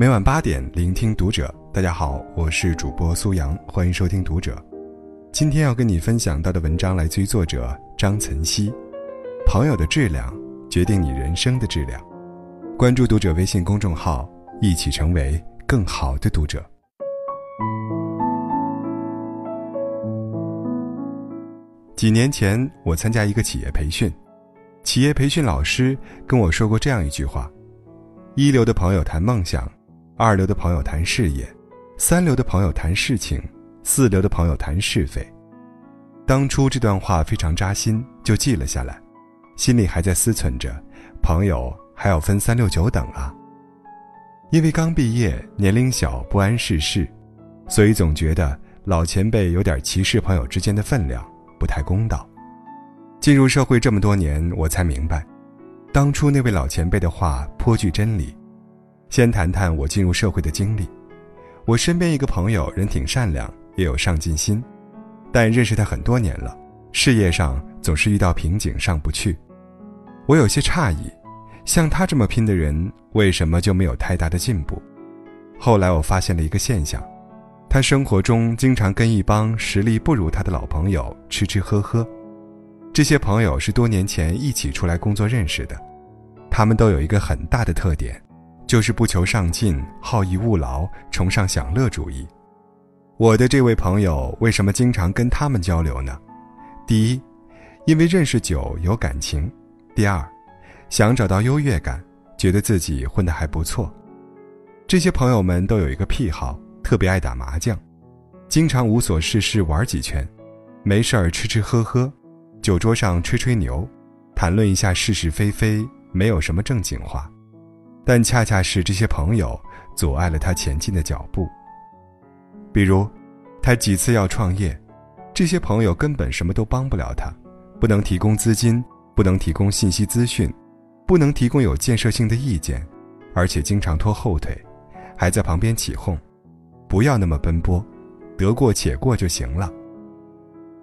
每晚八点，聆听读者。大家好，我是主播苏阳，欢迎收听读者。今天要跟你分享到的文章来自于作者张岑曦。朋友的质量决定你人生的质量。关注读者微信公众号，一起成为更好的读者。几年前，我参加一个企业培训，企业培训老师跟我说过这样一句话：一流的朋友谈梦想。二流的朋友谈事业，三流的朋友谈事情，四流的朋友谈是非。当初这段话非常扎心，就记了下来，心里还在思忖着：朋友还要分三六九等啊。因为刚毕业，年龄小，不谙世事，所以总觉得老前辈有点歧视朋友之间的分量，不太公道。进入社会这么多年，我才明白，当初那位老前辈的话颇具真理。先谈谈我进入社会的经历。我身边一个朋友，人挺善良，也有上进心，但认识他很多年了，事业上总是遇到瓶颈，上不去。我有些诧异，像他这么拼的人，为什么就没有太大的进步？后来我发现了一个现象，他生活中经常跟一帮实力不如他的老朋友吃吃喝喝。这些朋友是多年前一起出来工作认识的，他们都有一个很大的特点。就是不求上进，好逸恶劳，崇尚享乐主义。我的这位朋友为什么经常跟他们交流呢？第一，因为认识久有感情；第二，想找到优越感，觉得自己混得还不错。这些朋友们都有一个癖好，特别爱打麻将，经常无所事事玩几圈，没事儿吃吃喝喝，酒桌上吹吹牛，谈论一下是是非非，没有什么正经话。但恰恰是这些朋友阻碍了他前进的脚步。比如，他几次要创业，这些朋友根本什么都帮不了他，不能提供资金，不能提供信息资讯，不能提供有建设性的意见，而且经常拖后腿，还在旁边起哄：“不要那么奔波，得过且过就行了。”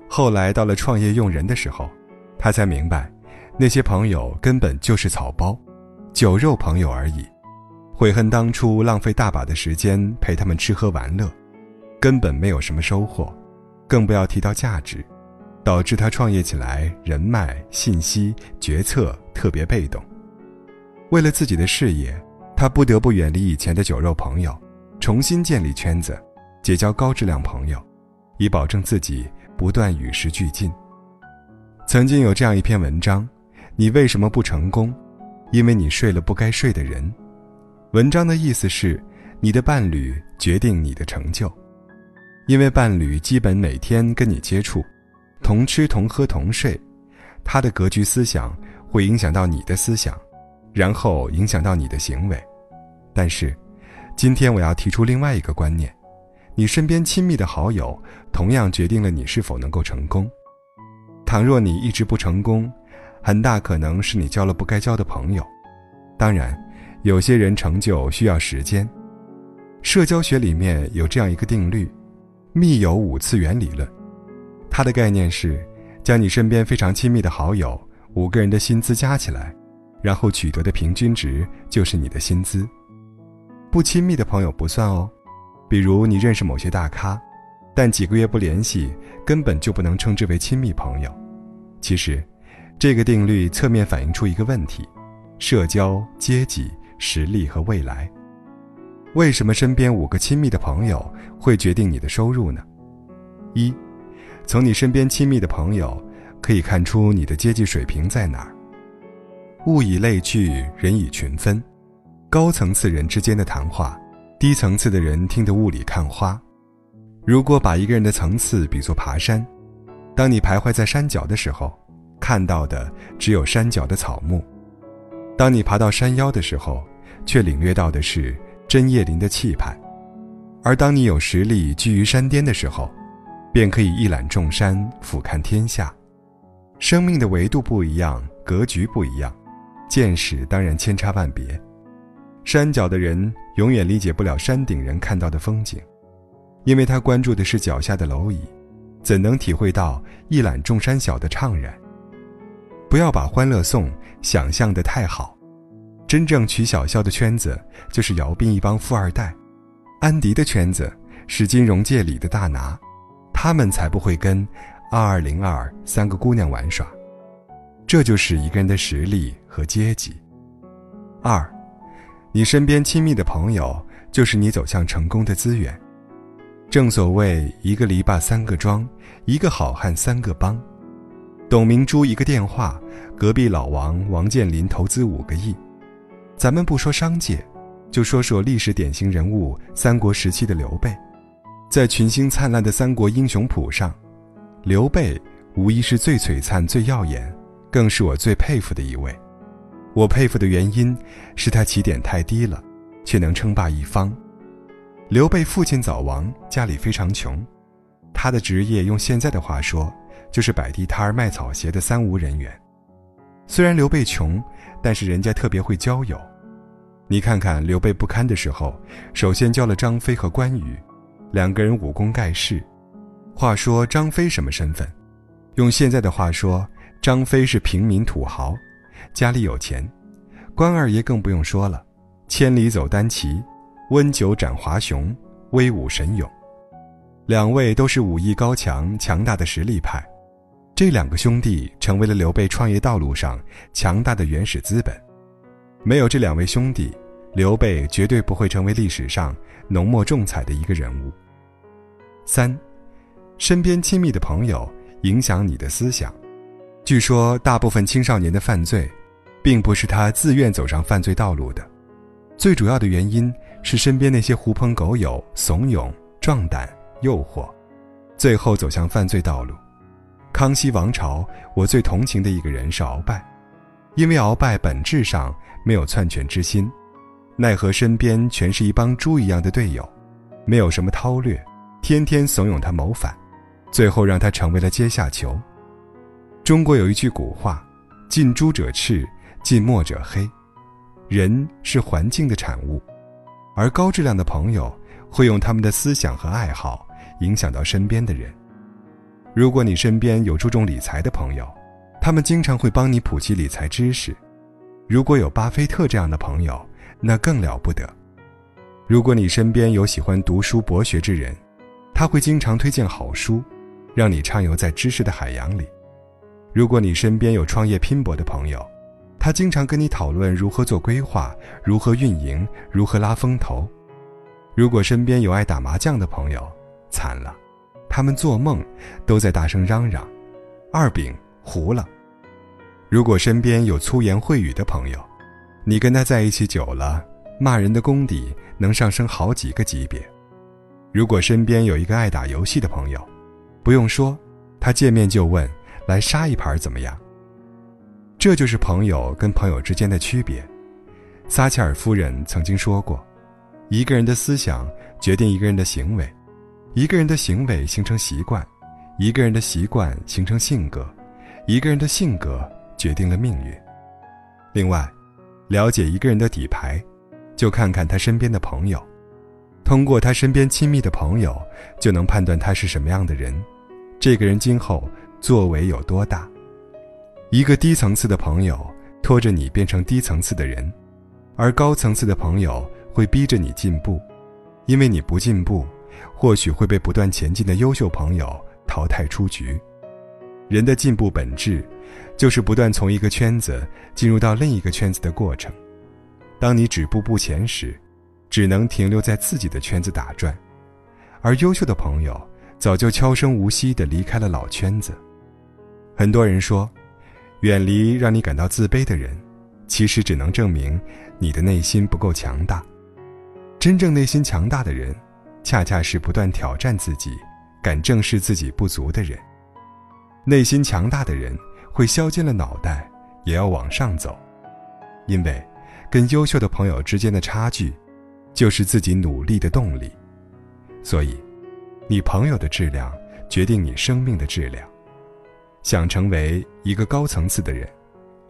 后来到了创业用人的时候，他才明白，那些朋友根本就是草包。酒肉朋友而已，悔恨当初浪费大把的时间陪他们吃喝玩乐，根本没有什么收获，更不要提到价值，导致他创业起来人脉、信息、决策特别被动。为了自己的事业，他不得不远离以前的酒肉朋友，重新建立圈子，结交高质量朋友，以保证自己不断与时俱进。曾经有这样一篇文章：你为什么不成功？因为你睡了不该睡的人，文章的意思是，你的伴侣决定你的成就，因为伴侣基本每天跟你接触，同吃同喝同睡，他的格局思想会影响到你的思想，然后影响到你的行为。但是，今天我要提出另外一个观念，你身边亲密的好友同样决定了你是否能够成功。倘若你一直不成功，很大可能是你交了不该交的朋友，当然，有些人成就需要时间。社交学里面有这样一个定律：密友五次元理论。它的概念是，将你身边非常亲密的好友五个人的薪资加起来，然后取得的平均值就是你的薪资。不亲密的朋友不算哦，比如你认识某些大咖，但几个月不联系，根本就不能称之为亲密朋友。其实。这个定律侧面反映出一个问题：社交、阶级、实力和未来。为什么身边五个亲密的朋友会决定你的收入呢？一，从你身边亲密的朋友可以看出你的阶级水平在哪儿。物以类聚，人以群分。高层次人之间的谈话，低层次的人听得雾里看花。如果把一个人的层次比作爬山，当你徘徊在山脚的时候。看到的只有山脚的草木，当你爬到山腰的时候，却领略到的是针叶林的气派；而当你有实力居于山巅的时候，便可以一览众山，俯瞰天下。生命的维度不一样，格局不一样，见识当然千差万别。山脚的人永远理解不了山顶人看到的风景，因为他关注的是脚下的蝼蚁，怎能体会到一览众山小的怅然？不要把《欢乐颂》想象的太好，真正娶小肖的圈子就是姚斌一帮富二代，安迪的圈子是金融界里的大拿，他们才不会跟二二零二三个姑娘玩耍。这就是一个人的实力和阶级。二，你身边亲密的朋友就是你走向成功的资源。正所谓一个篱笆三个桩，一个好汉三个帮。董明珠一个电话，隔壁老王王健林投资五个亿。咱们不说商界，就说说历史典型人物三国时期的刘备，在群星灿烂的三国英雄谱上，刘备无疑是最璀璨、最耀眼，更是我最佩服的一位。我佩服的原因是他起点太低了，却能称霸一方。刘备父亲早亡，家里非常穷，他的职业用现在的话说，就是摆地摊儿卖草鞋的三无人员。虽然刘备穷。但是人家特别会交友，你看看刘备不堪的时候，首先交了张飞和关羽，两个人武功盖世。话说张飞什么身份？用现在的话说，张飞是平民土豪，家里有钱。关二爷更不用说了，千里走单骑，温酒斩华雄，威武神勇。两位都是武艺高强、强大的实力派。这两个兄弟成为了刘备创业道路上强大的原始资本，没有这两位兄弟，刘备绝对不会成为历史上浓墨重彩的一个人物。三，身边亲密的朋友影响你的思想。据说，大部分青少年的犯罪，并不是他自愿走上犯罪道路的，最主要的原因是身边那些狐朋狗友怂恿、壮胆、诱惑，最后走向犯罪道路。康熙王朝，我最同情的一个人是鳌拜，因为鳌拜本质上没有篡权之心，奈何身边全是一帮猪一样的队友，没有什么韬略，天天怂恿他谋反，最后让他成为了阶下囚。中国有一句古话：“近朱者赤，近墨者黑。”人是环境的产物，而高质量的朋友会用他们的思想和爱好影响到身边的人。如果你身边有注重理财的朋友，他们经常会帮你普及理财知识；如果有巴菲特这样的朋友，那更了不得。如果你身边有喜欢读书博学之人，他会经常推荐好书，让你畅游在知识的海洋里；如果你身边有创业拼搏的朋友，他经常跟你讨论如何做规划、如何运营、如何拉风投；如果身边有爱打麻将的朋友，惨了。他们做梦都在大声嚷嚷：“二饼糊了。”如果身边有粗言秽语的朋友，你跟他在一起久了，骂人的功底能上升好几个级别。如果身边有一个爱打游戏的朋友，不用说，他见面就问：“来杀一盘怎么样？”这就是朋友跟朋友之间的区别。撒切尔夫人曾经说过：“一个人的思想决定一个人的行为。”一个人的行为形成习惯，一个人的习惯形成性格，一个人的性格决定了命运。另外，了解一个人的底牌，就看看他身边的朋友。通过他身边亲密的朋友，就能判断他是什么样的人，这个人今后作为有多大。一个低层次的朋友拖着你变成低层次的人，而高层次的朋友会逼着你进步，因为你不进步。或许会被不断前进的优秀朋友淘汰出局。人的进步本质，就是不断从一个圈子进入到另一个圈子的过程。当你止步不前时，只能停留在自己的圈子打转；而优秀的朋友早就悄声无息地离开了老圈子。很多人说，远离让你感到自卑的人，其实只能证明你的内心不够强大。真正内心强大的人。恰恰是不断挑战自己、敢正视自己不足的人。内心强大的人会削尖了脑袋也要往上走，因为跟优秀的朋友之间的差距，就是自己努力的动力。所以，你朋友的质量决定你生命的质量。想成为一个高层次的人，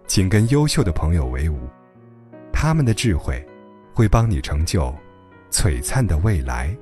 请跟优秀的朋友为伍，他们的智慧会帮你成就璀璨的未来。